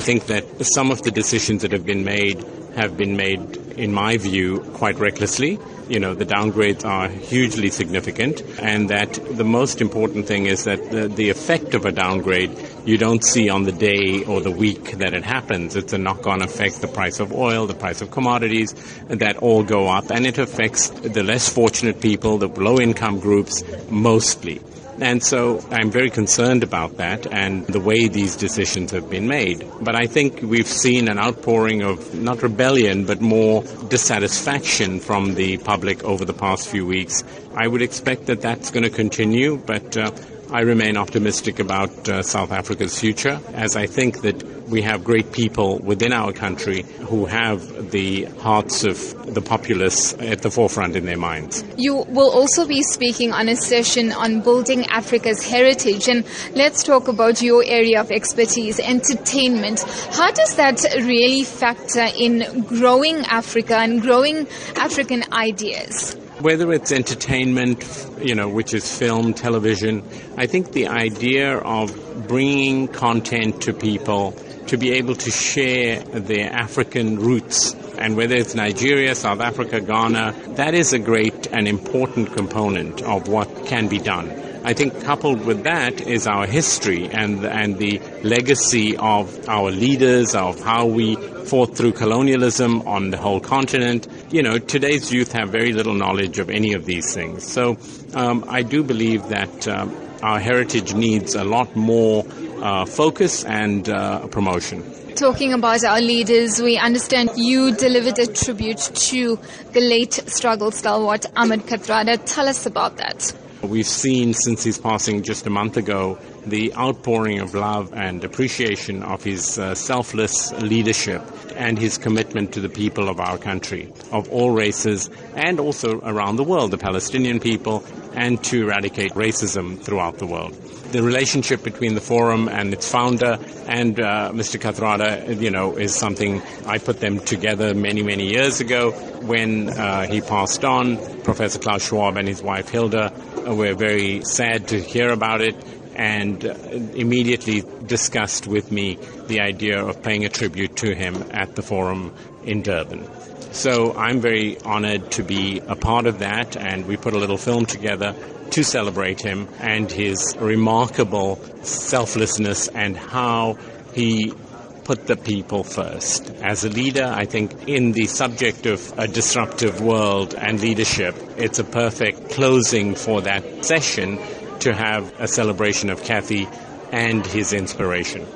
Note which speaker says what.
Speaker 1: I think that some of the decisions that have been made have been made, in my view, quite recklessly. You know, the downgrades are hugely significant, and that the most important thing is that the, the effect of a downgrade you don't see on the day or the week that it happens. It's a knock on effect, the price of oil, the price of commodities, that all go up, and it affects the less fortunate people, the low income groups mostly. And so I'm very concerned about that and the way these decisions have been made. But I think we've seen an outpouring of not rebellion, but more dissatisfaction from the public over the past few weeks. I would expect that that's going to continue, but uh, I remain optimistic about uh, South Africa's future, as I think that we have great people within our country who have the hearts of the populace at the forefront in their minds.
Speaker 2: You will also be speaking on a session on building Africa's heritage. And let's talk about your area of expertise, entertainment. How does that really factor in growing Africa and growing African ideas?
Speaker 1: Whether it's entertainment, you know, which is film, television, I think the idea of bringing content to people to be able to share their African roots, and whether it's Nigeria, South Africa, Ghana, that is a great and important component of what can be done. I think coupled with that is our history and and the legacy of our leaders of how we fought through colonialism on the whole continent. You know, today's youth have very little knowledge of any of these things. So um, I do believe that um, our heritage needs a lot more uh, focus and uh, promotion.
Speaker 2: Talking about our leaders, we understand you delivered a tribute to the late struggle stalwart Ahmed Kathrada. Tell us about that.
Speaker 1: We've seen since his passing just a month ago the outpouring of love and appreciation of his uh, selfless leadership and his commitment to the people of our country, of all races, and also around the world, the Palestinian people, and to eradicate racism throughout the world. The relationship between the forum and its founder and uh, Mr. Kathrada, you know, is something I put them together many, many years ago when uh, he passed on. Professor Klaus Schwab and his wife Hilde were very sad to hear about it and uh, immediately discussed with me the idea of paying a tribute to him at the forum in Durban. So I'm very honored to be a part of that, and we put a little film together to celebrate him and his remarkable selflessness and how he put the people first. As a leader, I think in the subject of a disruptive world and leadership, it's a perfect closing for that session to have a celebration of Kathy and his inspiration.